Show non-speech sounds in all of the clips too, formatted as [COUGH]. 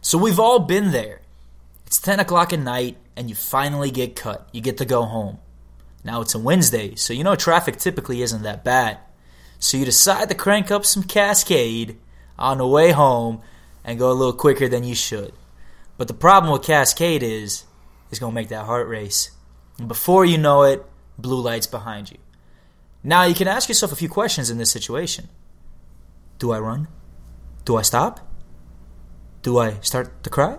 So we've all been there. It's 10 o'clock at night, and you finally get cut. You get to go home. Now it's a Wednesday, so you know traffic typically isn't that bad. So you decide to crank up some Cascade on the way home and go a little quicker than you should. But the problem with Cascade is it's going to make that heart race. And before you know it, blue lights behind you. Now you can ask yourself a few questions in this situation. Do I run? Do I stop? Do I start to cry?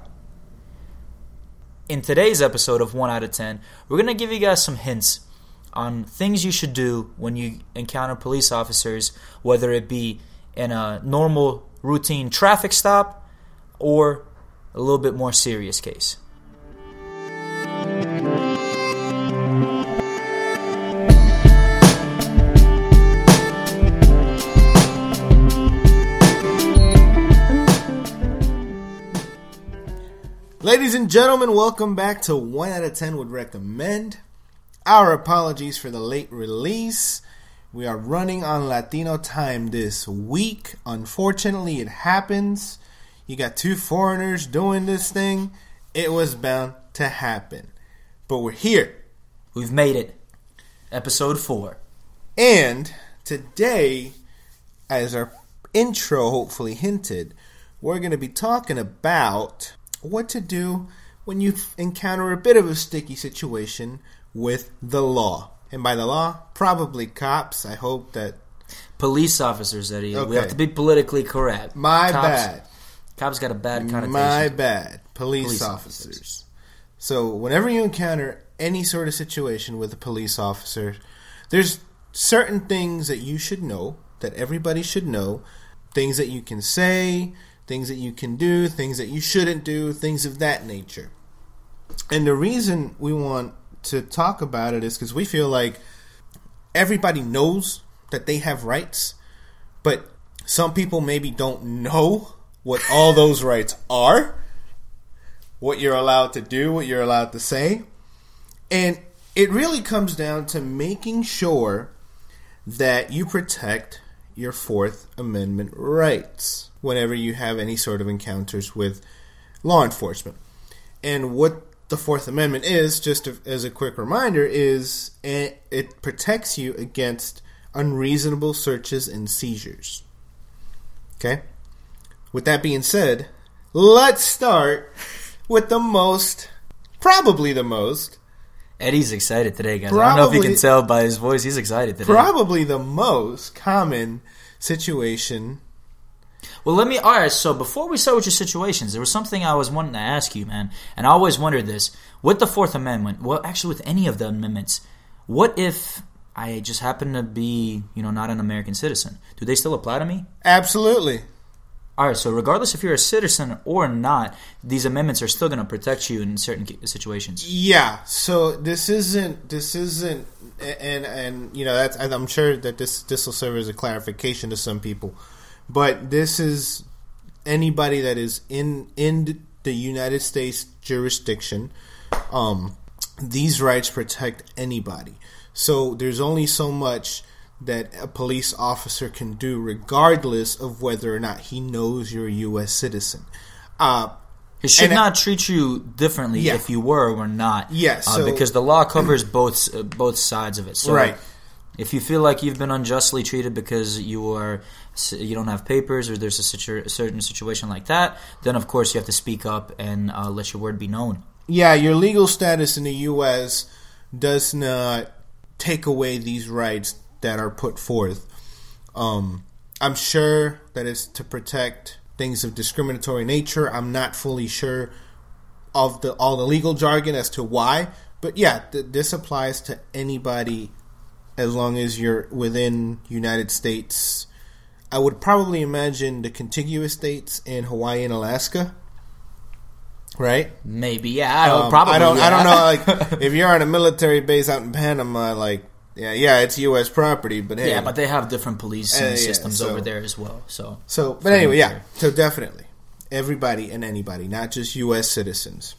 In today's episode of 1 out of 10, we're going to give you guys some hints on things you should do when you encounter police officers, whether it be in a normal routine traffic stop or a little bit more serious case. Ladies and gentlemen, welcome back to 1 out of 10 would recommend. Our apologies for the late release. We are running on Latino time this week. Unfortunately, it happens. You got two foreigners doing this thing. It was bound to happen. But we're here. We've made it. Episode 4. And today, as our intro hopefully hinted, we're going to be talking about what to do when you encounter a bit of a sticky situation with the law. And by the law, probably cops. I hope that. Police officers, Eddie. We have to be politically correct. My Cops- bad. Cops got a bad connotation. My bad. Police, Police officers. officers. So, whenever you encounter any sort of situation with a police officer, there's certain things that you should know, that everybody should know, things that you can say, things that you can do, things that you shouldn't do, things of that nature. And the reason we want to talk about it is because we feel like everybody knows that they have rights, but some people maybe don't know what all those rights are, what you're allowed to do, what you're allowed to say. And it really comes down to making sure that you protect your Fourth Amendment rights whenever you have any sort of encounters with law enforcement. And what the Fourth Amendment is, just as a quick reminder, is it, protects you against unreasonable searches and seizures. Okay? With that being said, let's start with the most, probably the most, Eddie's excited today, guys. I don't know if you can tell by his voice. He's excited today. probably the most common situation. Well, let me. All right. So before we start with your situations, there was something I was wanting to ask you, man, and I always wondered this with the Fourth Amendment. Well, actually, with any of the amendments, what if I just happen to be, you know, not an American citizen? Do they still apply to me? Absolutely. All right. So regardless if you're a citizen or not, these amendments are still going to protect you in certain situations. Yeah. So this isn't this isn't and and you know that's I'm sure that this this will serve as a clarification to some people, but this is anybody that is in in the United States jurisdiction. Um, these rights protect anybody. So there's only so much that a police officer can do, regardless of whether or not he knows you're a U.S. citizen. Uh, It should not treat you differently Yeah. if you were or not. Yeah, uh, because the law covers both uh, both sides of it. So Right. If you feel like you've been unjustly treated because you are you don't have papers or there's a, situ- a certain situation like that, then of course you have to speak up and uh, let your word be known. yeah, your legal status in the U.S. does not take away these rights that are put forth. Um, I'm sure that it's to protect things of discriminatory nature. I'm not fully sure of the all the legal jargon as to why, but yeah, th- this applies to anybody as long as you're within United States. I would probably imagine the contiguous states in Hawaii and Alaska, right? Maybe, yeah, I don't, Um, probably. I don't. I don't know. Like, [LAUGHS] if you're on a military base out in Panama, like, yeah, yeah, it's U.S. property, but hey, yeah, but they have different police Uh, yeah, systems so- over there as well. So so, but anyway, yeah. So definitely, everybody and anybody, not just U.S. citizens.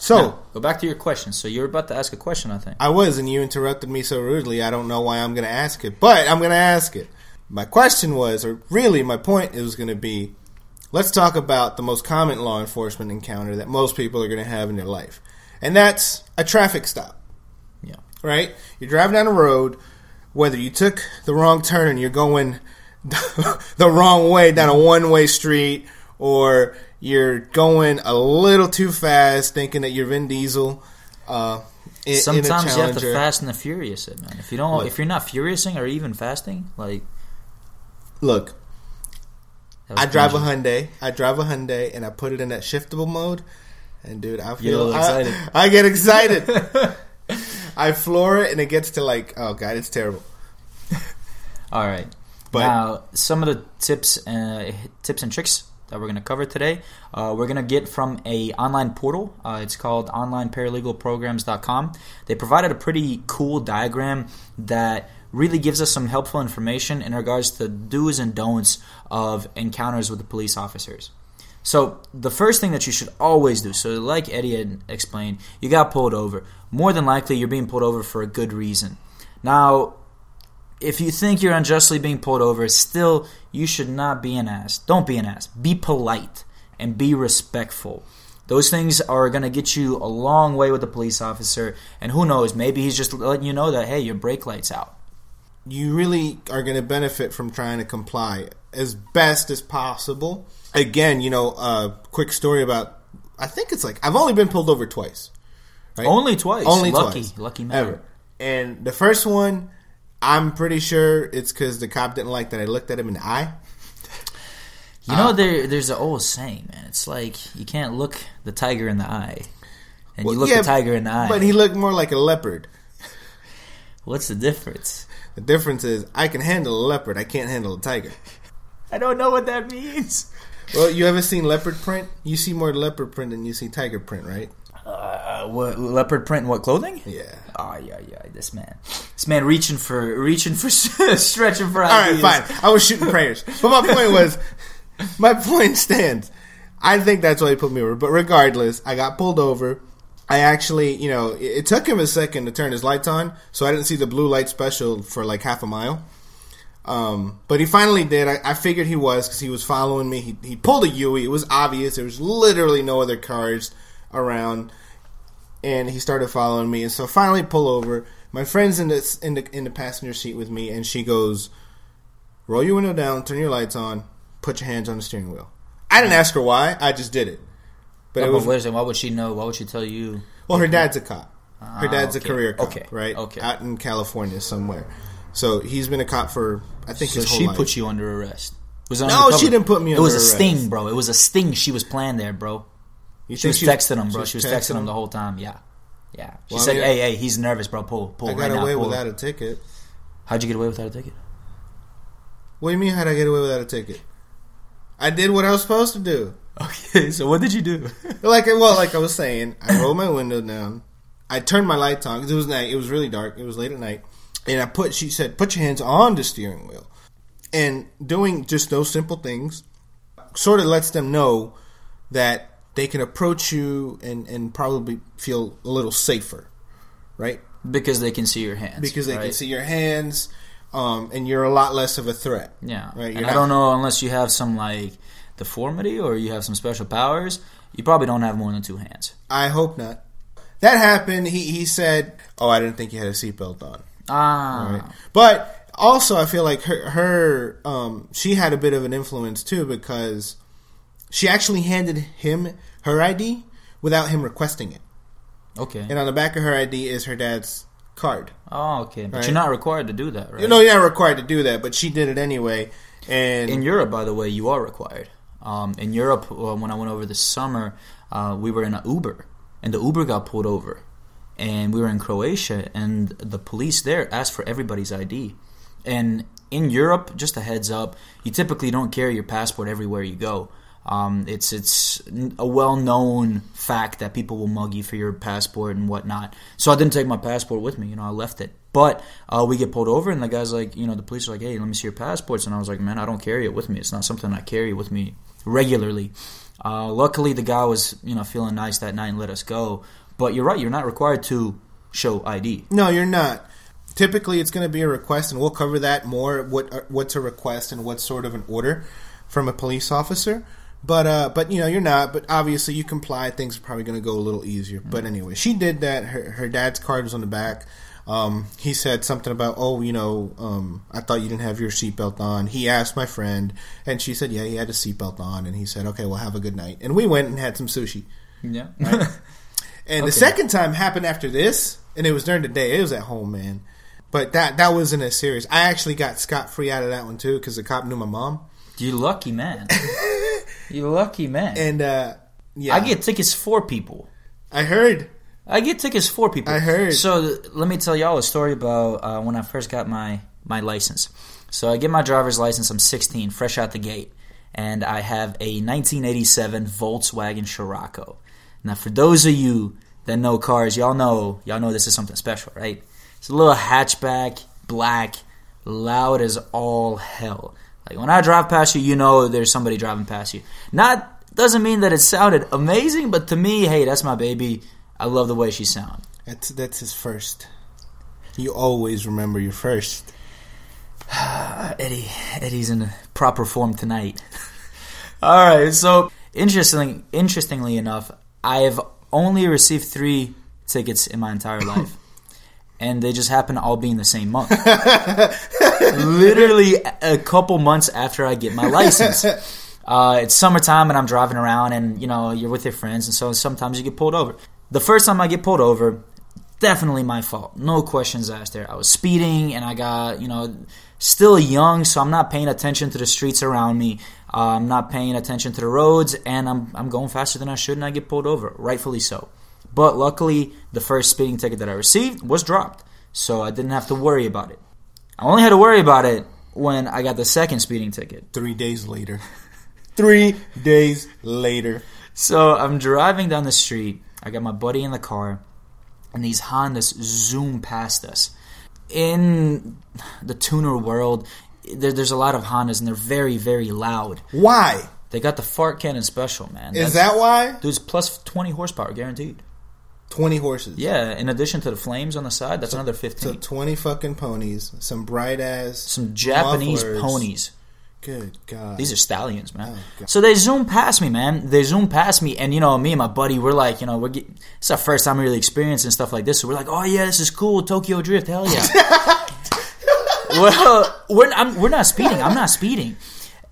So Now, go back to your question. So you're about to ask a question, I think. I was, and you interrupted me so rudely. I don't know why I'm going to ask it, but I'm going to ask it. My question was, or really, my point is going to be, let's talk about the most common law enforcement encounter that most people are going to have in their life, and that's a traffic stop. Right? You're driving down the road, whether you took the wrong turn and you're going [LAUGHS] the wrong way down a one way street, or you're going a little too fast, thinking that you're Vin Diesel. Uh, in, in Sometimes you have to fast and the furious it, man. If you don't, Look. if you're not furiousing or even fasting, like Look, I drive a. Hyundai. I drive a Hyundai, and I put it in that shiftable mode. And dude, I feel I, excited. I get excited. [LAUGHS] I floor it, and it gets to like, oh god, it's terrible. [LAUGHS] All right. But- now, some of the tips, uh, tips and tricks that we're going to cover today, uh, we're going to get from a online portal. Uh, it's called OnlineParalegalPrograms.com. They provided a pretty cool diagram that really gives us some helpful information in regards to do's and don'ts of encounters with the police officers. So the first thing that you should always do, so like Eddie had explained, you got pulled over. More than likely, you're being pulled over for a good reason. Now, if you think you're unjustly being pulled over, still you should not be an ass. Don't be an ass. Be polite and be respectful. Those things are going to get you a long way with the police officer, and who knows, maybe he's just letting you know that hey, your brake light's out. You really are going to benefit from trying to comply as best as possible. Again, you know, a quick story about. I think it's like I've only been pulled over twice. Right? Only twice. Only lucky, twice. lucky man. Ever. And the first one, I'm pretty sure it's because the cop didn't like that I looked at him in the eye. You know, uh, there there's an old saying, man. It's like you can't look the tiger in the eye, and Well, you look yeah, the tiger in the eye. But he looked more like a leopard. What's the difference? The difference is I can handle a leopard. I can't handle a tiger. I don't know what that means. Well, you ever seen leopard print? You see more leopard print than you see tiger print, right? Uh, what leopard print? What clothing? Yeah. Oh yeah, yeah. This man, this man reaching for reaching for [LAUGHS] stretching for All right, fine. I was shooting prayers, but my point was, [LAUGHS] my point stands. I think that's why he put me over. But regardless, I got pulled over. I actually, you know, it, it took him a second to turn his lights on, so I didn't see the blue light special for like half a mile. Um, but he finally did. I, I figured he was because he was following me. He, he pulled a Yui. It was obvious. There was literally no other cars around, and he started following me. And so finally, pull over. My friend's in the in the in the passenger seat with me, and she goes, "Roll your window down, turn your lights on, put your hands on the steering wheel." I didn't ask her why. I just did it. But it Oh, was but wait why would she know? Why would she tell you? well, her dad's a cop. Her Ah, dad's okay. a career cop, Okay, right? okay. Out in California somewhere. So he's been a cop for I think So his whole she life. put you under arrest. Was No, undercover? she didn't put me under arrest. It was a under sting, bro. It was a sting. She was planned there, bro. You She was texting him, bro. She was texting him him the whole time. Yeah, yeah. She Well, I said, mean, "Hey, hey, he's nervous, bro. Pull, pull I right got now." away pull. without a ticket. How'd you get away without a ticket? What do you mean? How'd I get away without a ticket? I did what I was supposed to do. [LAUGHS] Okay, so what did you do? [LAUGHS] Like well, like I was saying, I rolled my window down. I turned my lights on because it was night. It was really dark. It was late at night, and I put. She said, "Put your hands on the steering wheel," and doing just those simple things sort of lets them know that they can approach you and and probably feel a little safer, right? because they can see your hands. Because they can see your hands, um, and you're a lot less of a threat. Yeah, Right, And you're I not- don't know unless you have some like deformity or you have some special powers. You probably don't have more than two hands. I hope not. That happened. He he said, "Oh, I didn't think you had a seatbelt on." Ah, Right. But also, I feel like her, her um, she had a bit of an influence too because she actually handed him her ID without him requesting it, okay. and on the back of her ID is her dad's card. Oh, okay. But Right. you're not required to do that, right? You know, you're not required to do that, but she did it anyway. And in Europe, by the way, you are required. Um, in Europe, uh, when I went over this summer, uh, we were in an Uber, and the Uber got pulled over, and we were in Croatia, and the police there asked for everybody's ID. And in Europe, just a heads up, you typically don't carry your passport everywhere you go. Um, it's it's a well known fact that people will mug you for your passport and whatnot. So I didn't take my passport with me. You know, I left it. But uh, we get pulled over, and the guy's like, you know, the police are like, hey, let me see your passports. And I was like, man, I don't carry it with me. It's not something I carry with me regularly. Uh, luckily, the guy was, you know, feeling nice that night and let us go. But you're right, you're not required to show ID. no, you're not. Typically, it's going to be a request, and we'll cover that more. What uh, what's a request and what's sort of an order from a police officer. But uh, but you know you're not. But obviously you comply. Things are probably going to go a little easier. But anyway, she did that. Her her dad's card was on the back. Um, he said something about, oh, you know, um, I thought you didn't have your seatbelt on. He asked my friend, and she said, yeah, he had his seatbelt on. And he said, okay, well, have a good night. And we went and had some sushi. Yeah. [LAUGHS] Right? and the second time happened after this, and it was during the day. It was at home, man. But that that wasn't as serious. I actually got scot free out of that one too because the cop knew my mom. you lucky man. [LAUGHS] you lucky man. And uh, yeah, I get tickets for people. I heard. I get tickets for people. I heard. So let me tell y'all a story about uh, when I first got my my license. So I get my driver's license. I'm 16, fresh out the gate, and I have a 1987 Volkswagen Scirocco. Now, for those of you that know cars, y'all know y'all know this is something special, right? It's a little hatchback, black, loud as all hell. Like when I drive past you, you know there's somebody driving past you. Not doesn't mean that it sounded amazing, but to me, hey, that's my baby. I love the way she sounds. That's that's his first. You always remember your first. [SIGHS] Eddie, Eddie's in proper form tonight. [LAUGHS] All right, so interesting, interestingly enough, I have only received three tickets in my entire [LAUGHS] life, and they just happen to all be in the same month. [LAUGHS] Literally a couple months after I get my license. Uh, it's summertime and I'm driving around, and you know you're with your friends, and so sometimes you get pulled over. The first time I get pulled over, definitely my fault. No questions asked there. I was speeding and I got, you know, still young, so I'm not paying attention to the streets around me. Uh, I'm not paying attention to the roads, and I'm, I'm going faster than I should, and I get pulled over, rightfully so. But luckily, the first speeding ticket that I received was dropped, so I didn't have to worry about it. I only had to worry about it when I got the second speeding ticket. Three days later. [LAUGHS] Three days later. So I'm driving down the street. I got my buddy in the car, and these Hondas zoom past us. In the tuner world, there's a lot of Hondas, and they're very, very loud. Why? They got the fart cannon special, man. Is That's- that why? Dude's plus 20 horsepower, guaranteed. Twenty horses. Yeah, in addition to the flames on the side, that's another So 15. twenty fucking ponies, some bright ass, Some Japanese mufflers. ponies. Good God. These are stallions, man. Oh, so they zoom past me, man. They zoom past me, and you know, me and my buddy, we're like, you know, we're get, it's our first time really experiencing stuff like this. So we're like, oh yeah, this is cool, Tokyo Drift, hell yeah. [LAUGHS] well, we're I'm, we're not speeding. I'm not speeding,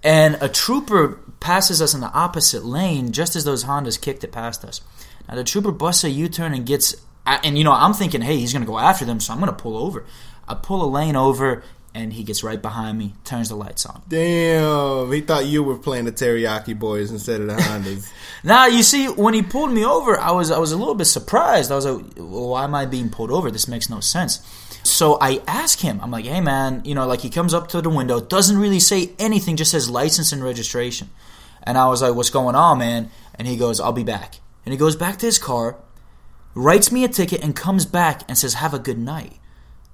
and a trooper passes us in the opposite lane just as those Hondas kicked it past us. Now the trooper busts a U-turn and gets, and you know, I'm thinking, hey, he's gonna go after them, so I'm gonna pull over. I pull a lane over, and he gets right behind me, turns the lights on. Damn, he thought you were playing the Teriyaki Boys instead of the Hondas. [LAUGHS] Now you see, when he pulled me over, I was I was a little bit surprised. I was like, well, "Why am I being pulled over? This makes no sense." So I ask him. I'm like, "Hey, man, you know, like he comes up to the window, doesn't really say anything, just says license and registration." And I was like, "What's going on, man?" And he goes, "I'll be back." And he goes back to his car, writes me a ticket, and comes back and says, "Have a good night."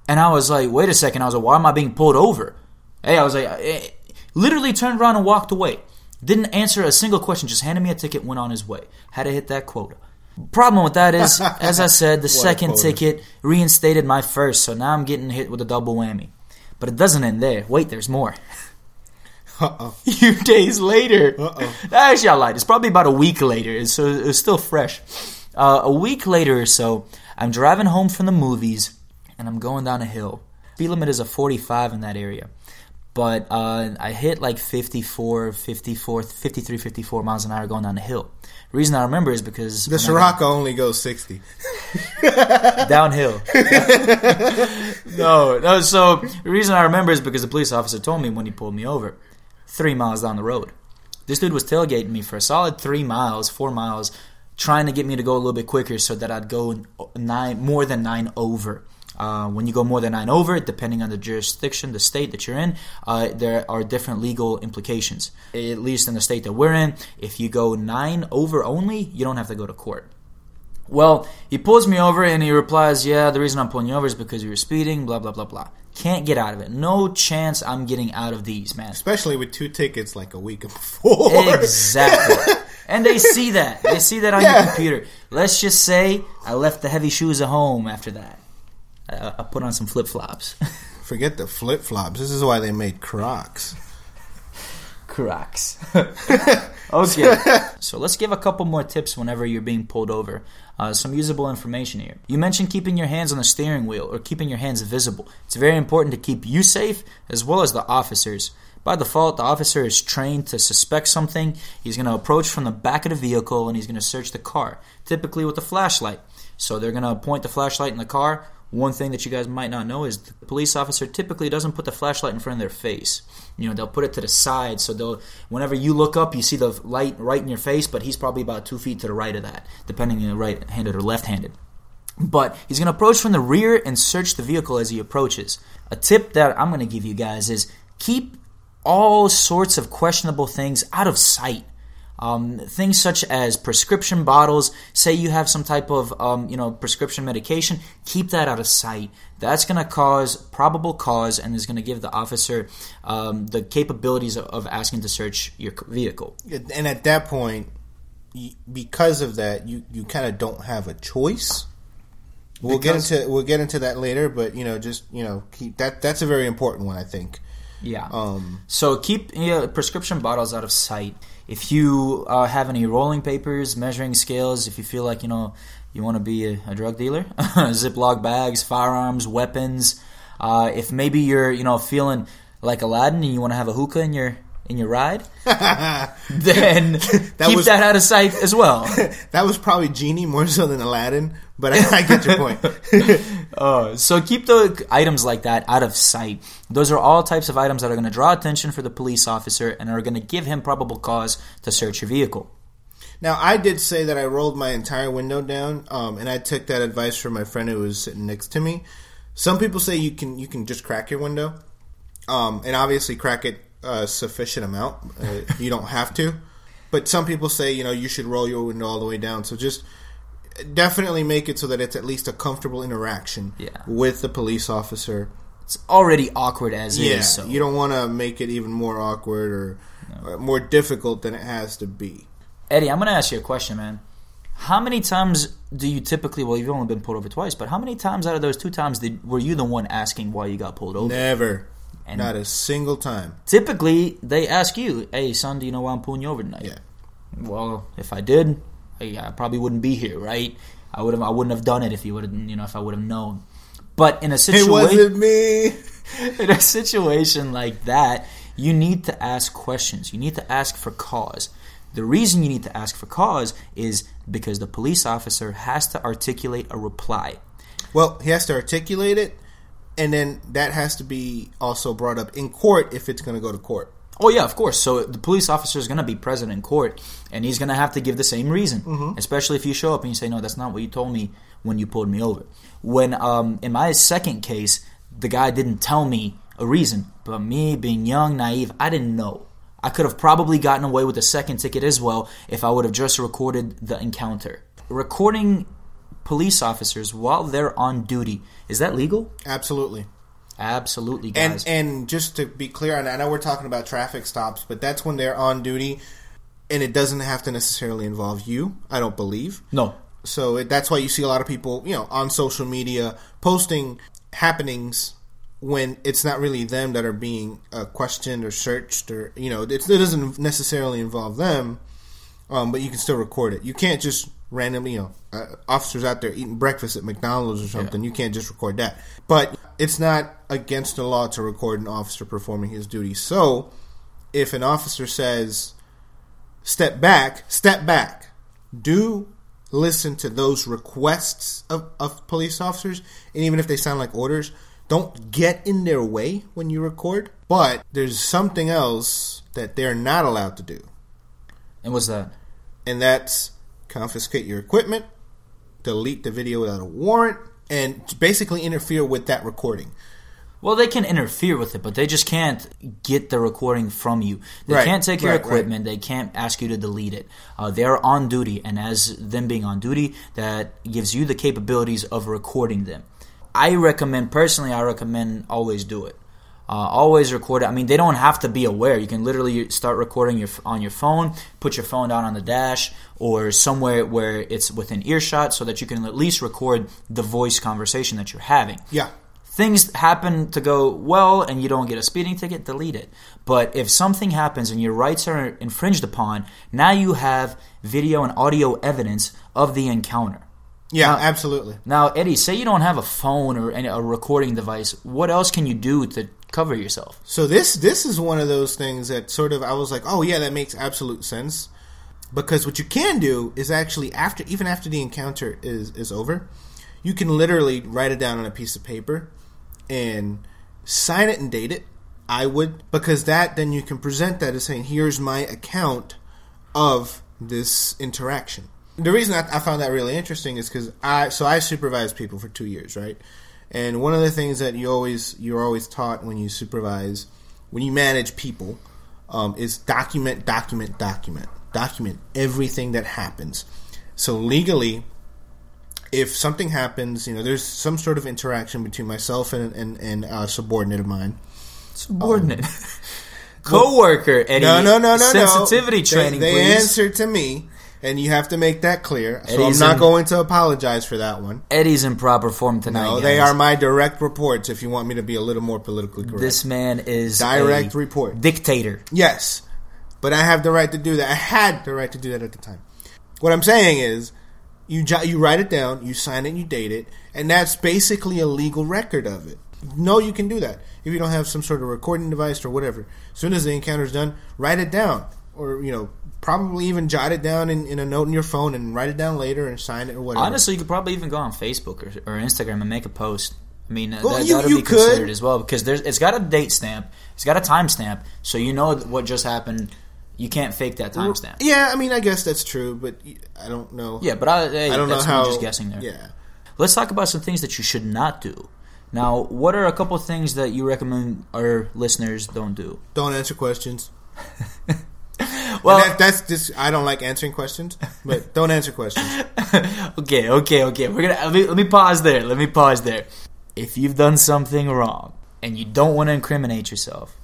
And I was like, "Wait a second. I was like, "Why am I being pulled over?" Hey, I was like, eh, literally turned around and walked away. Didn't answer a single question. Just handed me a ticket. Went on his way. Had to hit that quota. Problem with that is, [LAUGHS] as I said, the second ticket reinstated my first. So now I'm getting hit with a double whammy. But it doesn't end there. Wait, there's more. [LAUGHS] Uh-oh. [LAUGHS] few days later. Uh-oh. [LAUGHS] Actually, I lied. It's probably about a week later, so it's still fresh. Uh, a week later or so, I'm driving home from the movies, and I'm going down a hill. Speed limit is a 45 in that area. But uh, I hit like 54, 54, 53, 54 miles an hour going down the hill. The reason I remember is because The Scirocco only goes 60. [LAUGHS] downhill. no, no. So the reason I remember is because the police officer told me when he pulled me over, three miles down the road. This dude was tailgating me for a solid three miles, four miles, trying to get me to go a little bit quicker so that I'd go nine more than nine over. Uh, when you go more than nine over, depending on the jurisdiction, the state that you're in, uh, there are different legal implications. At least in the state that we're in, if you go nine over only, you don't have to go to court. Well, he pulls me over and he replies, Yeah, the reason I'm pulling you over is because you were speeding, blah, blah, blah, blah. Can't get out of it. No chance I'm getting out of these, man. Especially with two tickets like a week [LAUGHS] before. Exactly. [LAUGHS] and they see that. They see that on Yeah. your computer. Let's just say I left the heavy shoes at home after that. I, I put on some flip flops. [LAUGHS] Forget the flip flops. This is why they made Crocs. Crocs. okay. so let's give a couple more tips whenever you're being pulled over. Uh, some usable information here. You mentioned keeping your hands on the steering wheel or keeping your hands visible. It's very important to keep you safe as well as the officers. By default, the officer is trained to suspect something. He's going to approach from the back of the vehicle and he's going to search the car, typically with a flashlight. So they're going to point the flashlight in the car. One thing that you guys might not know is the police officer typically doesn't put the flashlight in front of their face. You know, they'll put it to the side, so they'll. Whenever you look up, you see the light right in your face, but he's probably about two feet to the right of that, depending on right-handed or left-handed. But he's going to approach from the rear and search the vehicle as he approaches. A tip that I'm going to give you guys is keep all sorts of questionable things out of sight. Um, things such as prescription bottles. Say you have some type of um, you know prescription medication, keep that out of sight. That's going to cause probable cause and is going to give the officer um, the capabilities of, of, asking to search your vehicle. And at that point, because of that, you you kind of don't have a choice. We'll because get into we'll get into that later, but you know, just you know, keep that. That's a very important one, I think. Yeah. Um, so keep yeah, prescription bottles out of sight. If you uh, have any rolling papers, measuring scales, if you feel like you know you want to be a, a, drug dealer, [LAUGHS] Ziploc bags, firearms, weapons. Uh, if maybe you're you know feeling like Aladdin and you want to have a hookah in your in your ride, [LAUGHS] then that keep was, that out of sight as well. [LAUGHS] that was probably Genie more so than Aladdin, but I, I get your point. [LAUGHS] uh, so keep the items like that out of sight. Those are all types of items that are going to draw attention for the police officer and are going to give him probable cause to search your vehicle. Now, I did say that I rolled my entire window down, um, and I took that advice from my friend who was sitting next to me. Some people say you can you can just crack your window, um, and obviously crack it a sufficient amount. Uh, you don't have to, but some people say you know you should roll your window all the way down. So just definitely make it so that it's at least a comfortable interaction yeah. with the police officer. It's already awkward as yeah, is. So. You don't want to make it even more awkward or, no. or more difficult than it has to be. Eddie, I'm going to ask you a question, man. How many times do you typically? Well, you've only been pulled over twice, but how many times out of those two times did were you the one asking why you got pulled over? Never. And Not a single time. Typically, they ask you, "Hey, son, do you know why I'm pulling you over tonight?" Yeah. Well, if I did, I probably wouldn't be here, right? I would have. I wouldn't have done it if you would have. You know, if I would have known. But in a situation, it wasn't me. [LAUGHS] in a situation like that, you need to ask questions. You need to ask for cause. The reason you need to ask for cause is because the police officer has to articulate a reply. Well, he has to articulate it, and then that has to be also brought up in court if it's going to go to court. Oh yeah, of course. So the police officer is going to be present in court, and he's going to have to give the same reason. Mm-hmm. Especially if you show up and you say, "No, that's not what you told me when you pulled me over." When um, in my second case, the guy didn't tell me a reason, but me being young, naive, I didn't know. I could have probably gotten away with the second ticket as well if I would have just recorded the encounter. Recording police officers while they're on duty is that legal? Absolutely. Absolutely, guys. And and just to be clear, and I know we're talking about traffic stops, but that's when they're on duty, and it doesn't have to necessarily involve you. I don't believe. No. So it, that's why you see a lot of people, you know, on social media posting happenings when it's not really them that are being uh, questioned or searched, or you know, it, it doesn't necessarily involve them. Um, but you can still record it. You can't just randomly, you know, uh, officers out there eating breakfast at McDonald's or something. Yeah. You can't just record that. But it's not against the law to record an officer performing his duty. So, if an officer says, step back, step back. Do listen to those requests of, of police officers, and even if they sound like orders, don't get in their way when you record. But there's something else that they're not allowed to do. And what's that? And that's confiscate your equipment, delete the video without a warrant, and basically interfere with that recording. Well, they can interfere with it, but they just can't get the recording from you. They right, can't take your right, equipment. Right. They can't ask you to delete it. Uh, they're on duty, and as them being on duty, that gives you the capabilities of recording them. I recommend, personally, I recommend always do it. Uh, always record it. I mean, they don't have to be aware. You can literally start recording your on your phone, put your phone down on the dash, or somewhere where it's within earshot, so that you can at least record the voice conversation that you're having. Yeah. things happen to go well and you don't get a speeding ticket, delete it. But if something happens and your rights are infringed upon, now you have video and audio evidence of the encounter. Yeah, Now- absolutely. Now, Eddie, say you don't have a phone or any, a recording device. What else can you do to cover yourself? So this this is one of those things that sort of I was like, oh yeah, that makes absolute sense. Because what you can do is actually after even after the encounter is is over, you can literally write it down on a piece of paper and sign it and date it. I would because that then you can present that as saying, here's my account of this interaction. The reason I, I found that really interesting is because I so I supervised people for two years, right? And one of the things that you always you're always taught when you supervise, when you manage people, um, is document, document, document, document everything that happens. So legally, if something happens, you know, there's some sort of interaction between myself and and, and a subordinate of mine. Subordinate. [LAUGHS] Co-worker, Eddie. No, no, no, no, Sensitivity no. training, They, they answer to me, and you have to make that clear. So I'm not in- going to apologize for that one. Eddie's in proper form tonight. No, they guys. are my direct reports. If you want me to be a little more politically correct, This man is Direct a report. dictator. yes, but I have the right to do that. I had the right to do that at the time. What I'm saying is, you jo- you write it down, you sign it, you date it, and that's basically a legal record of it. No, you can do that if you don't have some sort of recording device or whatever. As soon as the encounter's done, write it down, or you know, probably even jot it down in, in a note in your phone and write it down later and sign it or whatever. Honestly, you could probably even go on Facebook or, or Instagram and make a post. I mean, Well, that, you- that'll you be considered as well because there's it's got a date stamp, it's got a time stamp, so you know what just happened. You can't fake that time stamp. Yeah, I mean, I guess that's true, but I don't know. Yeah, but I, hey, I don't know how. me just guessing there. Yeah. Let's talk about some things that you should not do. Now, what are a couple of things that you recommend our listeners don't do? Don't answer questions. [LAUGHS] [LAUGHS] Well, that, that's just I don't like answering questions, but [LAUGHS] don't answer questions. [LAUGHS] okay, okay, okay. We're gonna let me, let me pause there. Let me pause there. If you've done something wrong and you don't want to incriminate yourself,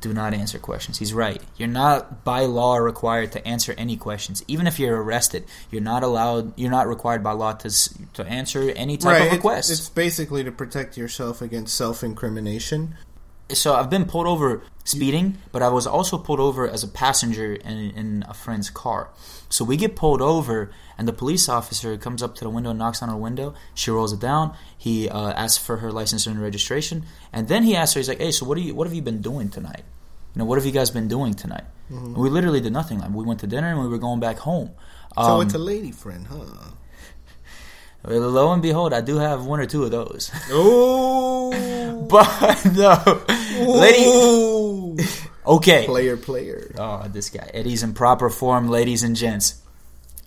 do not answer questions. He's right. You're not by law required to answer any questions. Even if you're arrested, you're not allowed. You're not required by law to to answer any type right. of request. it's basically to protect yourself against self-incrimination. so I've been pulled over speeding, but I was also pulled over as a passenger in, in a friend's car. So we get pulled over, and the police officer comes up to the window and knocks on our window. She rolls it down. He uh, asks for her license and registration, and then he asks her, he's like, "Hey, so what do you? What have you been doing tonight? You know, what have you guys been doing tonight?" And we literally did nothing. Like we went to dinner and we were going back home. So Um, it's a lady friend, huh? [LAUGHS] lo and behold, I do have one or two of those. Oh, [LAUGHS] but no, lady. Okay, player, player. Oh, this guy. Eddie's in proper form, ladies and gents.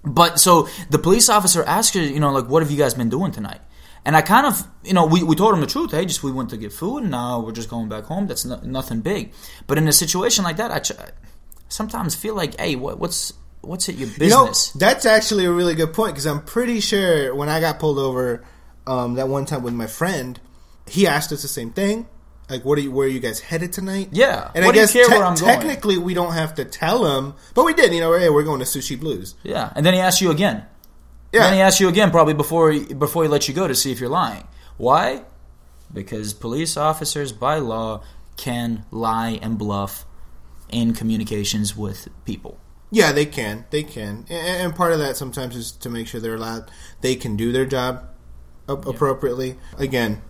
But so the police officer asked her, you know, like, what have you guys been doing tonight? And I kind of, you know, we, we told him the truth. Hey, just we went to get food, and now we're just going back home. That's no, nothing big. But in a situation like that, I ch- sometimes feel like, hey, what, what's what's it your You know, business? that's actually a really good point because I'm pretty sure when I got pulled over um, that one time with my friend, he asked us the same thing. Like, what are you? Where are you guys headed tonight? Yeah. and What I guess te- I'm going? technically we don't have to tell him, but we did. You know, hey, we're going to Sushi Blues. yeah. And then he asked you again. Yeah, Then he asked you again, probably before he, before he lets you go to see if you're lying. Why? Because police officers, by law, can lie and bluff in communications with people. Yeah, they can. They can. And, and part of that sometimes is to make sure they're allowed, they can do their job appropriately. Again,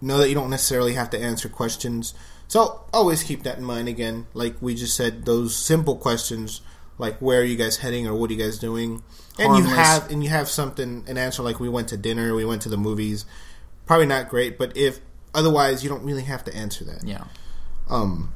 know that you don't necessarily have to answer questions. So always keep that in mind. Again, like we just said, those simple questions like where are you guys heading or what are you guys doing, and you have and you have something an answer like we went to dinner, we went to the movies. Probably not great, but if otherwise, you don't really have to answer that. Yeah. Um,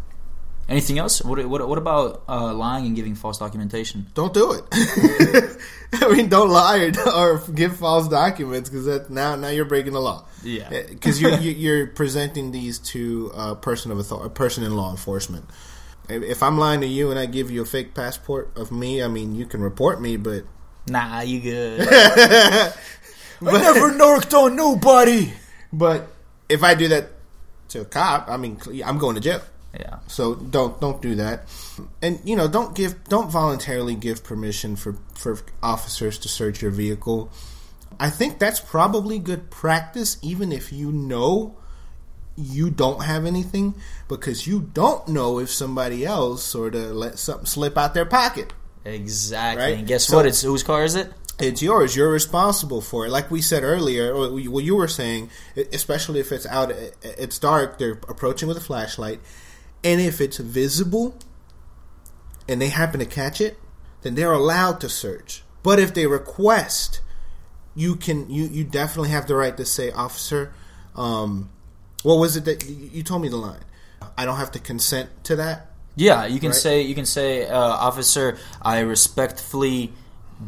Anything else? What, what, what about uh, lying and giving false documentation? don't do it. [LAUGHS] I mean, don't lie or, or give false documents because now now you're breaking the law. Yeah. because you're you- [LAUGHS] you're presenting these to a person of authority, a person in law enforcement. If if I'm lying to you and I give you a fake passport of me, I mean, you can report me, but Nah, you good. [LAUGHS] I never narked on nobody. but if I do that to a cop, I mean, I'm going to jail. Yeah. So don't don't do that, and you know don't give don't voluntarily give permission for for officers to search your vehicle. I think that's probably good practice, even if you know you don't have anything, because you don't know if somebody else sort of let something slip out their pocket. Exactly. Right? And guess So- what? It's whose car is it? It's yours. You're responsible for it. Like we said earlier, or what you were saying, especially if it's out, it's dark. They're approaching with a flashlight, and if it's visible, and they happen to catch it, then they're allowed to search. But if they request, you can you you definitely have the right to say, officer, um, what was it that you, told me the line? I don't have to consent to that. Yeah, you can Right. say you can say, uh, officer, I respectfully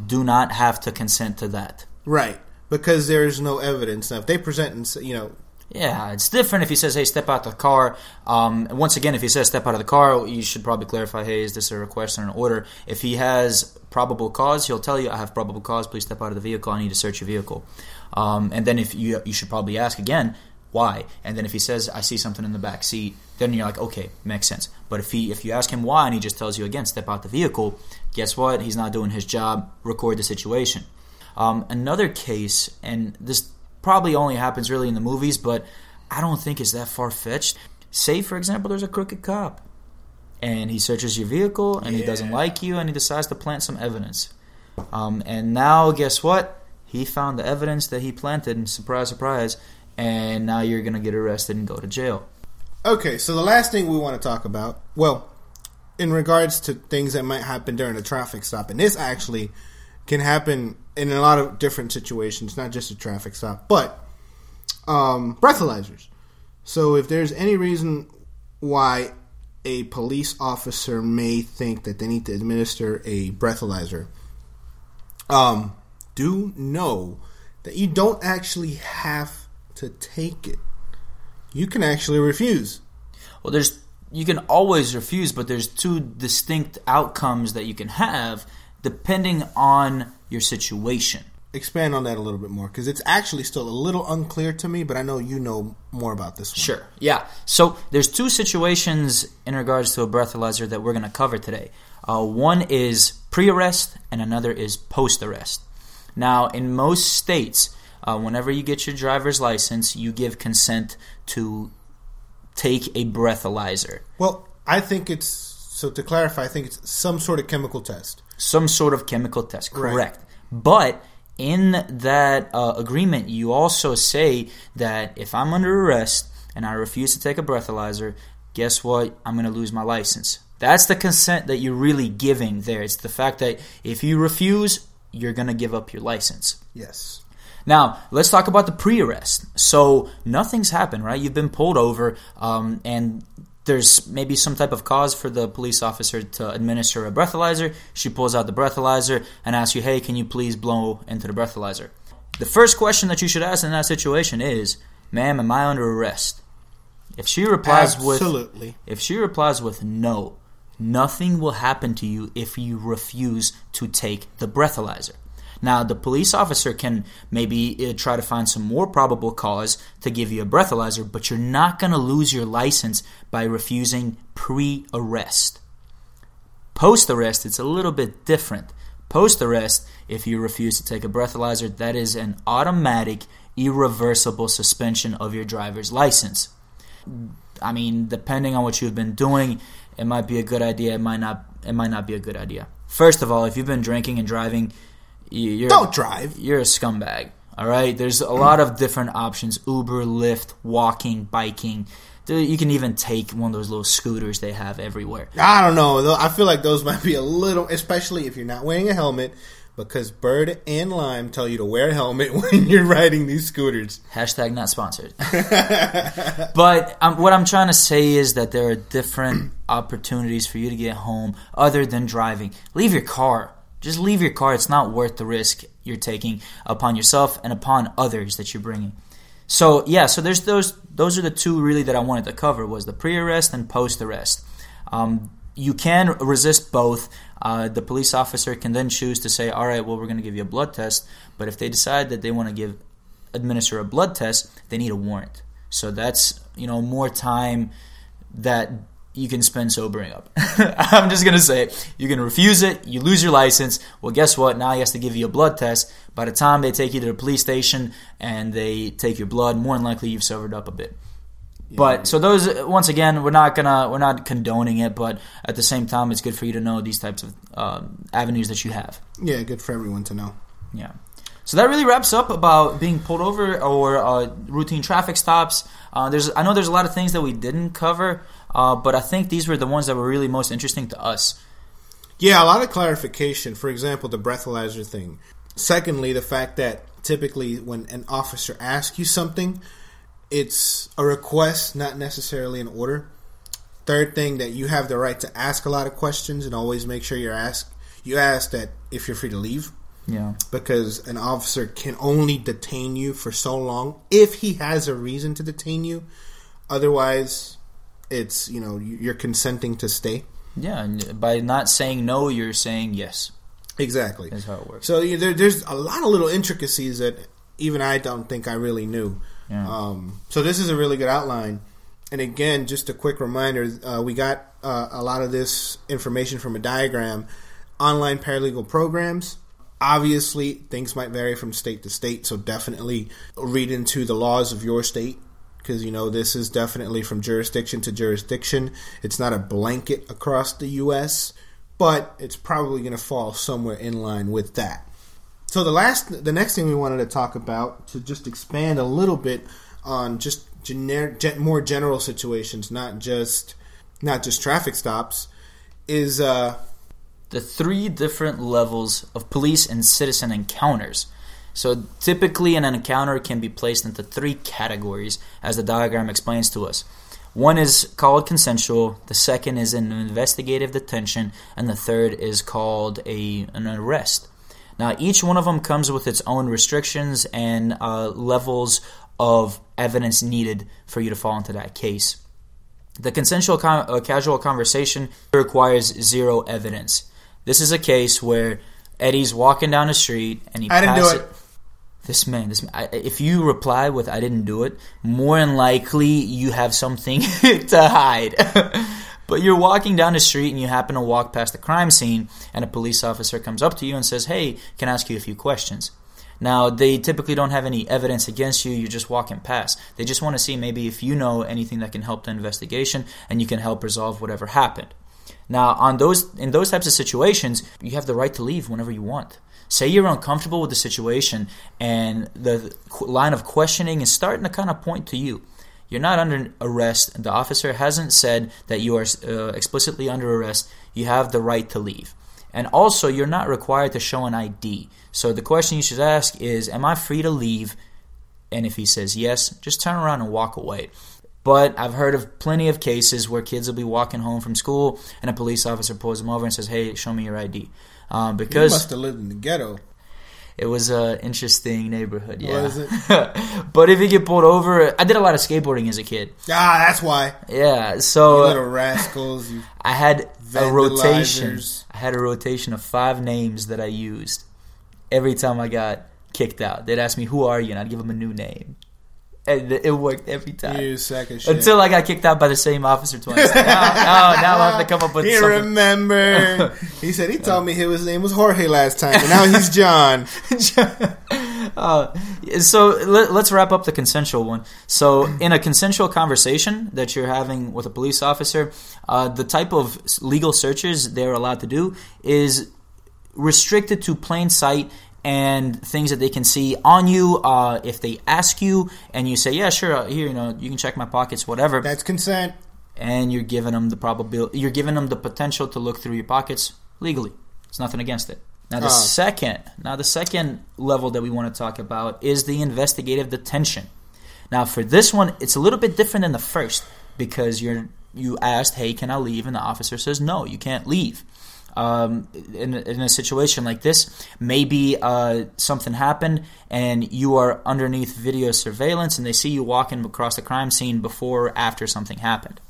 do not have to consent to that. Right. Because there's no evidence. Now, if they present and say, you know, Yeah, it's different if he says, "Hey, step out of the car." Um, once again, if he says, "Step out of the car," you should probably clarify, "Hey, is this a request or an order?" If he has probable cause, he'll tell you, "I have probable cause. Please step out of the vehicle. I need to search your vehicle." Um, and then if you you should probably ask again, "Why?" And then if he says, "I see something in the back seat," then you're like, "Okay, makes sense." But if he if you ask him why and he just tells you again, "Step out the vehicle," guess what? He's not doing his job. Record the situation. Um, another case, and this probably only happens really in the movies, but I don't think it's that far fetched. Say, for example, there's a crooked cop, and he searches your vehicle, and he doesn't like you, and he decides to plant some evidence. Um, and now, guess what? He found the evidence that he planted, and surprise, surprise, and now you're gonna get arrested and go to jail. Okay, so the last thing we want to talk about, well, in regards to things that might happen during a traffic stop, and this actually can happen in a lot of different situations, not just a traffic stop, but um, breathalyzers. So if there's any reason why a police officer may think that they need to administer a breathalyzer, um, do know that you don't actually have to take it. You can actually refuse. Well, there's you can always refuse, but there's two distinct outcomes that you can have depending on your situation. Expand on that a little bit more because it's actually still a little unclear to me, but I know you know more about this one. Sure. Yeah. So there's two situations in regards to a breathalyzer that we're going to cover today. Uh, one is pre-arrest, and another is post-arrest. Now, in most states, uh, whenever you get your driver's license, you give consent to take a breathalyzer, Well, I think it's so to clarify. I think it's some sort of chemical test. some sort of chemical test. Right. Correct. But in that uh, agreement, you also say that if I'm under arrest and I refuse to take a breathalyzer, guess what? I'm going to lose my license. That's the consent that you're really giving there. It's the fact that if you refuse, you're going to give up your license. Yes. Now, let's talk about the pre arrest. So, nothing's happened, right? You've been pulled over, um, and there's maybe some type of cause for the police officer to administer a breathalyzer. She pulls out the breathalyzer and asks you, hey, can you please blow into the breathalyzer? The first question that you should ask in that situation is, ma'am, am I under arrest? If she replies with Absolutely. if she replies with no, nothing will happen to you if you refuse to take the breathalyzer. Now, the police officer can maybe uh, try to find some more probable cause to give you a breathalyzer, but you're not going to lose your license by refusing pre arrest. Post arrest, it's a little bit different. Post arrest, if you refuse to take a breathalyzer, that is an automatic, irreversible suspension of your driver's license. I mean, depending on what you've been doing, it might be a good idea. It might not. It might not be a good idea. First of all, if you've been drinking and driving, you- you're Don't drive. You're a scumbag. All right. There's a lot of different options: Uber, Lyft, walking, biking. You can even take one of those little scooters they have everywhere. I don't know. I feel like those might be a little, especially if you're not wearing a helmet, because Bird and Lime tell you to wear a helmet [LAUGHS] when you're riding these scooters. Hashtag not sponsored. [LAUGHS] but um, what I'm trying to say is that there are different opportunities for you to get home other than driving. Leave your car. Just leave your car. It's not worth the risk you're taking upon yourself and upon others that you're bringing. So yeah, so there's those. Those are the two really that I wanted to cover was the pre-arrest and post-arrest. Um, you can resist both. Uh, the police officer can then choose to say, "All right, well, we're going to give you a blood test." But if they decide that they want to give administer a blood test, they need a warrant. So that's you know more time that you can spend sobering up. [LAUGHS] I'm just gonna say it. You can refuse it. You lose your license. Well, guess what? Now he has to give you a blood test. By the time they take you to the police station and they take your blood, more than likely you've sobered up a bit. But so those once again, we're not gonna we're not condoning it, but at the same time, it's good for you to know these types of um, avenues that you have. Yeah, good for everyone to know. Yeah. So that really wraps up about being pulled over or uh, routine traffic stops. Uh, there's I know there's a lot of things that we didn't cover, uh, but I think these were the ones that were really most interesting to us. Yeah, a lot of clarification. For example, the breathalyzer thing. Secondly, the fact that typically when an officer asks you something, it's a request, not necessarily an order. Third thing that you have the right to ask a lot of questions and always make sure you're asked you ask that if you're free to leave. Yeah. Because an officer can only detain you for so long if he has a reason to detain you. Otherwise, it's, you know, you're consenting to stay. Yeah, and by not saying no, you're saying yes. Exactly. That's how it works. So you there, there's a lot of little intricacies that even I don't think I really knew. Yeah. Um, so this is a really good outline. And again, just a quick reminder: uh, we got uh, a lot of this information from a diagram. Online paralegal programs. Obviously, things might vary from state to state, so definitely read into the laws of your state because you know this is definitely from jurisdiction to jurisdiction. It's not a blanket across the U.S., but it's probably going to fall somewhere in line with that. So the last, the next thing we wanted to talk about to just expand a little bit on just generic, gen, more general situations, not just not just traffic stops, is uh, the three different levels of police and citizen encounters. So typically, an encounter can be placed into three categories, as the diagram explains to us. One is called consensual, the second is an investigative detention, and the third is called a an arrest. Now, each one of them comes with its own restrictions and uh, levels of evidence needed for you to fall into that case. The consensual con- uh, casual conversation requires zero evidence. This is a case where Eddie's walking down the street and he I didn't do it. This man, this I, if you reply with "I didn't do it," more than likely you have something [LAUGHS] to hide. [LAUGHS] but you're walking down the street and you happen to walk past the crime scene, and a police officer comes up to you and says, "Hey, can I ask you a few questions?" Now, they typically don't have any evidence against you, you're just walking past. They just want to see maybe if you know anything that can help the investigation and you can help resolve whatever happened. Now, on those in those types of situations, you have the right to leave whenever you want. Say you're uncomfortable with the situation and the line of questioning is starting to kind of point to you. You're not under arrest. The officer hasn't said that you are uh, explicitly under arrest. You have the right to leave. And also, you're not required to show an ID. So the question you should ask is, Am I free to leave? And if he says yes, just turn around and walk away. But I've heard of plenty of cases where kids will be walking home from school and a police officer pulls them over and says, Hey, show me your ID. Um, You because must have lived in the ghetto. it was an interesting neighborhood, yeah. Was it? [LAUGHS] but if you get pulled over, I did a lot of skateboarding as a kid. Ah, that's why. Yeah, You so little rascals. You, I had a rotation. I had a rotation of five names that I used every time I got kicked out. They'd ask me, "Who are you?" and I'd give them a new name, and it worked every time. you sack of shit. Until I got kicked out by the same officer twice. now, now, now I have to come up with [LAUGHS] he something. remembered. [LAUGHS] he said he told me his name was Jorge last time, and now he's John. [LAUGHS] Uh, so let, us wrap up the consensual one. So, in a consensual conversation that you're having with a police officer, uh, the type of legal searches they're allowed to do is restricted to plain sight and things that they can see on you. Uh, if they ask you and you say, "Yeah, sure, uh, here, you know, you can check my pockets, whatever," That's consent. and you're giving them the probability, you're giving them the potential to look through your pockets legally. There's nothing against it. Now the Ah. second, now the second level that we want to talk about is the investigative detention. Now for this one, it's a little bit different than the first because you're you asked, "Hey, can I leave?" and the officer says, "No, you can't leave." Um, in, in a situation like this, maybe uh, something happened and you are underneath video surveillance and they see you walking across the crime scene before or after something happened.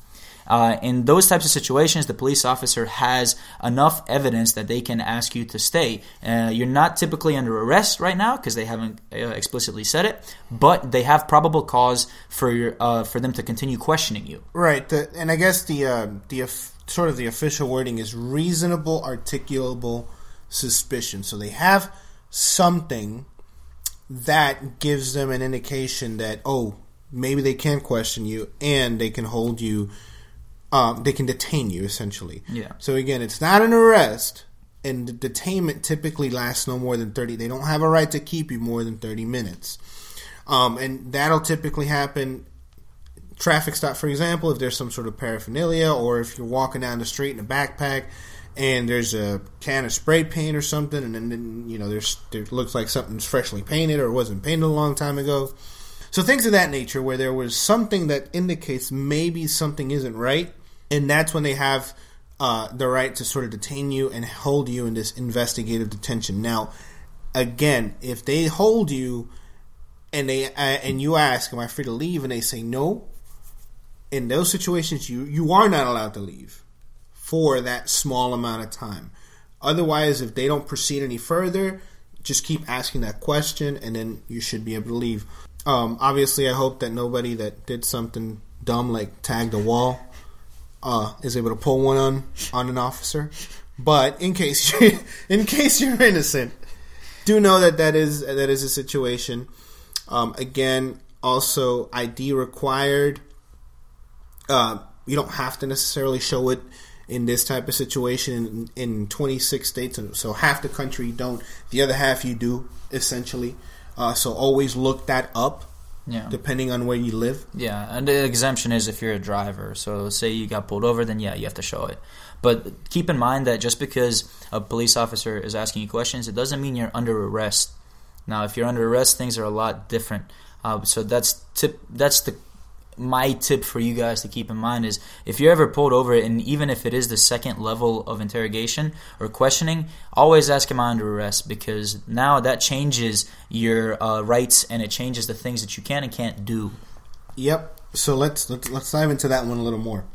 Uh, in those types of situations, the police officer has enough evidence that they can ask you to stay. Uh, you're not typically under arrest right now because they haven't uh, explicitly said it, but they have probable cause for your, uh, for them to continue questioning you. Right, the, and I guess the uh, the sort of the official wording is reasonable, articulable suspicion. So they have something that gives them an indication that oh maybe they can question you and they can hold you um, they can detain you essentially. Yeah. So again it's not an arrest and the detainment typically lasts no more than 30 they don't have a right to keep you more than 30 minutes. Um, and that'll typically happen traffic stop for example if there's some sort of paraphernalia or if you're walking down the street in a backpack and there's a can of spray paint or something, and then, you know there's there looks like something's freshly painted or wasn't painted a long time ago. So things of that nature, where there was something that indicates maybe something isn't right, and that's when they have uh, the right to sort of detain you and hold you in this investigative detention. Now, again, if they hold you and they uh, and you ask, "Am I free to leave?" and they say no, in those situations, you you are not allowed to leave for that small amount of time. Otherwise, if they don't proceed any further, just keep asking that question and then you should be able to leave. Um, obviously, I hope that nobody that did something dumb like tagged a wall uh, is able to pull one on on an officer. But in case [LAUGHS] you, in case you're innocent, do know that that is that is a situation. Um, again, also ID required. Uh, you don't have to necessarily show it in this type of situation in, in 26 states. So half the country don't, the other half you do, essentially. Uh, so always look that up. Yeah. Depending on where you live. Yeah, and the exemption is if you're a driver. So say you got pulled over, then yeah, you have to show it. But keep in mind that just because a police officer is asking you questions, it doesn't mean you're under arrest. Now, if you're under arrest, things are a lot different. Uh, so that's tip. That's the my tip for you guys to keep in mind is if you're ever pulled over, and even if it is the second level of interrogation or questioning, always ask him under arrest because now that changes your uh, rights and it changes the things that you can and can't do. Yep. So let's let's, let's dive into that one a little more.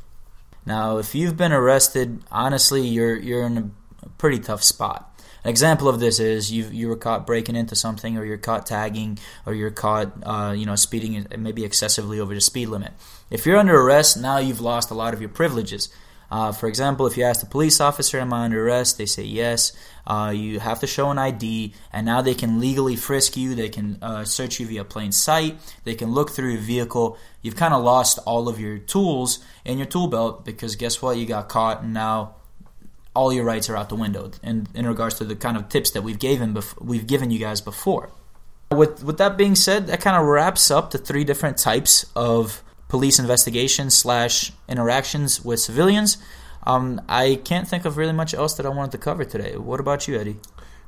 Now, if you've been arrested, honestly, you're you're in a pretty tough spot. An example of this is you you were caught breaking into something, or you're caught tagging, or you're caught uh, you know speeding maybe excessively over the speed limit. If you're under arrest, now you've lost a lot of your privileges. Uh, for example, if you ask the police officer, "Am I under arrest?" they say yes. Uh, you have to show an ID, and now they can legally frisk you. They can uh, search you via plain sight. They can look through your vehicle. You've kind of lost all of your tools in your tool belt because guess what? You got caught, and now all your rights are out the window. And in regards to the kind of tips that we've given bef- we've given you guys before. With with that being said, that kind of wraps up the three different types of police investigations slash interactions with civilians. Um, I can't think of really much else that I wanted to cover today. What about you, Eddie?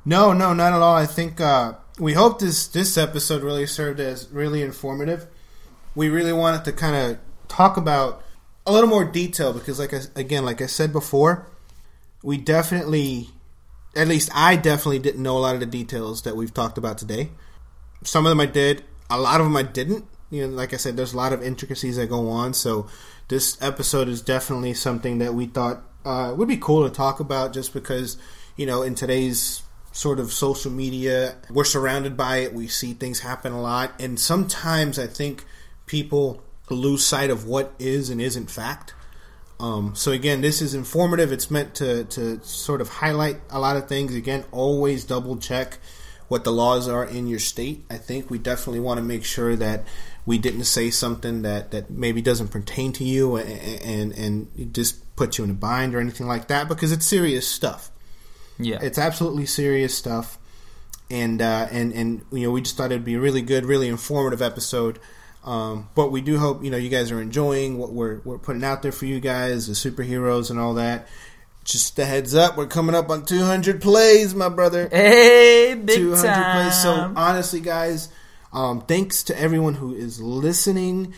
No, no, not at all. I think uh, we hope this this episode really served as really informative. We really wanted to kind of talk about a little more detail because, like I, again, like I said before, we definitely, at least I definitely didn't know a lot of the details that we've talked about today. Some of them I did, a lot of them I didn't. You know, like I said, there's a lot of intricacies that go on. So this episode is definitely something that we thought uh, would be cool to talk about, just because you know in today's sort of social media, we're surrounded by it. We see things happen a lot, and sometimes I think people lose sight of what is and isn't fact. Um, so again, this is informative. It's meant to to sort of highlight a lot of things. Again, always double check what the laws are in your state. I think we definitely want to make sure that we didn't say something that, that maybe doesn't pertain to you and, and and just put you in a bind or anything like that because it's serious stuff. Yeah, it's absolutely serious stuff. And uh, and and you know, we just thought it'd be a really good, really informative episode. Um, but we do hope you know you guys are enjoying what we're we're putting out there for you guys, the superheroes and all that. Just a heads up, we're coming up on 200 plays, my brother. Hey, big 200 time. plays. So honestly, guys, um, thanks to everyone who is listening.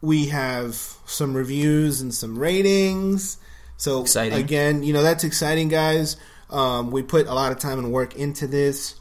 We have some reviews and some ratings. So exciting. again, you know that's exciting, guys. Um, we put a lot of time and work into this,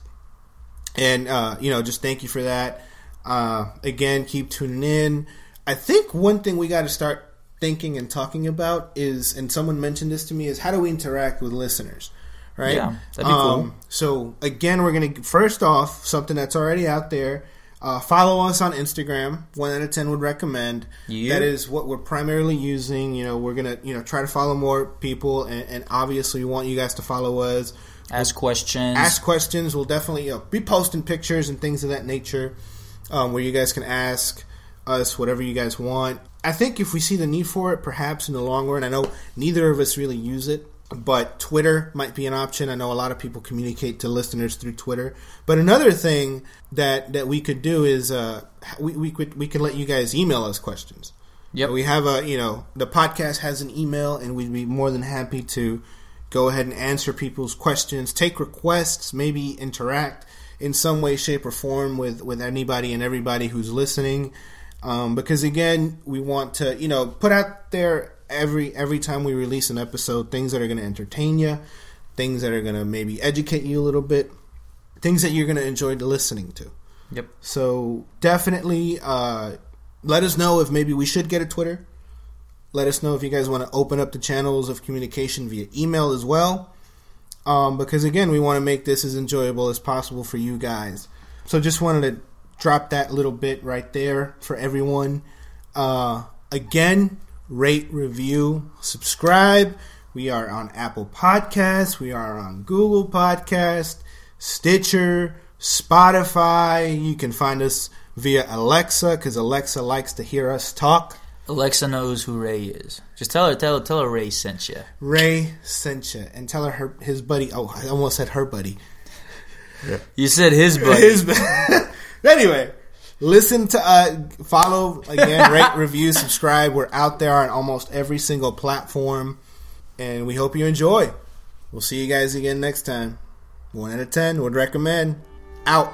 and uh, you know, just thank you for that. Uh, again, keep tuning in. I think one thing we got to start thinking and talking about is, and someone mentioned this to me, is how do we interact with listeners, right? Yeah, that'd be cool. So again, we're gonna first off something that's already out there. Uh, follow us on Instagram. One out of ten would recommend. Yeah. That is what we're primarily using. You know, we're gonna you know try to follow more people, and, and obviously we want you guys to follow us. Ask questions. Ask questions. We'll definitely you know, be posting pictures and things of that nature, um, where you guys can ask us whatever you guys want. I think if we see the need for it, perhaps in the long run. I know neither of us really use it, but Twitter might be an option. I know a lot of people communicate to listeners through Twitter. But another thing that that we could do is uh, we we could we could let you guys email us questions. Yep. We have a you know the podcast has an email, and we'd be more than happy to go ahead and answer people's questions, take requests, maybe interact in some way, shape, or form with with anybody and everybody who's listening. Um, because again, we want to you know put out there every every time we release an episode things that are going to entertain you, things that are going to maybe educate you a little bit, things that you're going to enjoy listening to. Yep. So definitely uh, let us know if maybe we should get a Twitter. Let us know if you guys want to open up the channels of communication via email as well. Um, because again, we want to make this as enjoyable as possible for you guys. So just wanted to drop that little bit right there for everyone. Uh, again, rate, review, subscribe. We are on Apple Podcasts. We are on Google Podcast, Stitcher, Spotify. You can find us via Alexa because Alexa likes to hear us talk. Alexa knows who Ray is. Just tell her, tell her, tell her Ray sent you. Ray sent you, and tell her, her his buddy. Oh, I almost said her buddy. You said his buddy. His, [LAUGHS] anyway, listen to uh, follow again, [LAUGHS] rate, review, subscribe. We're out there on almost every single platform, and we hope you enjoy. We'll see you guys again next time. One out of ten would recommend. Out.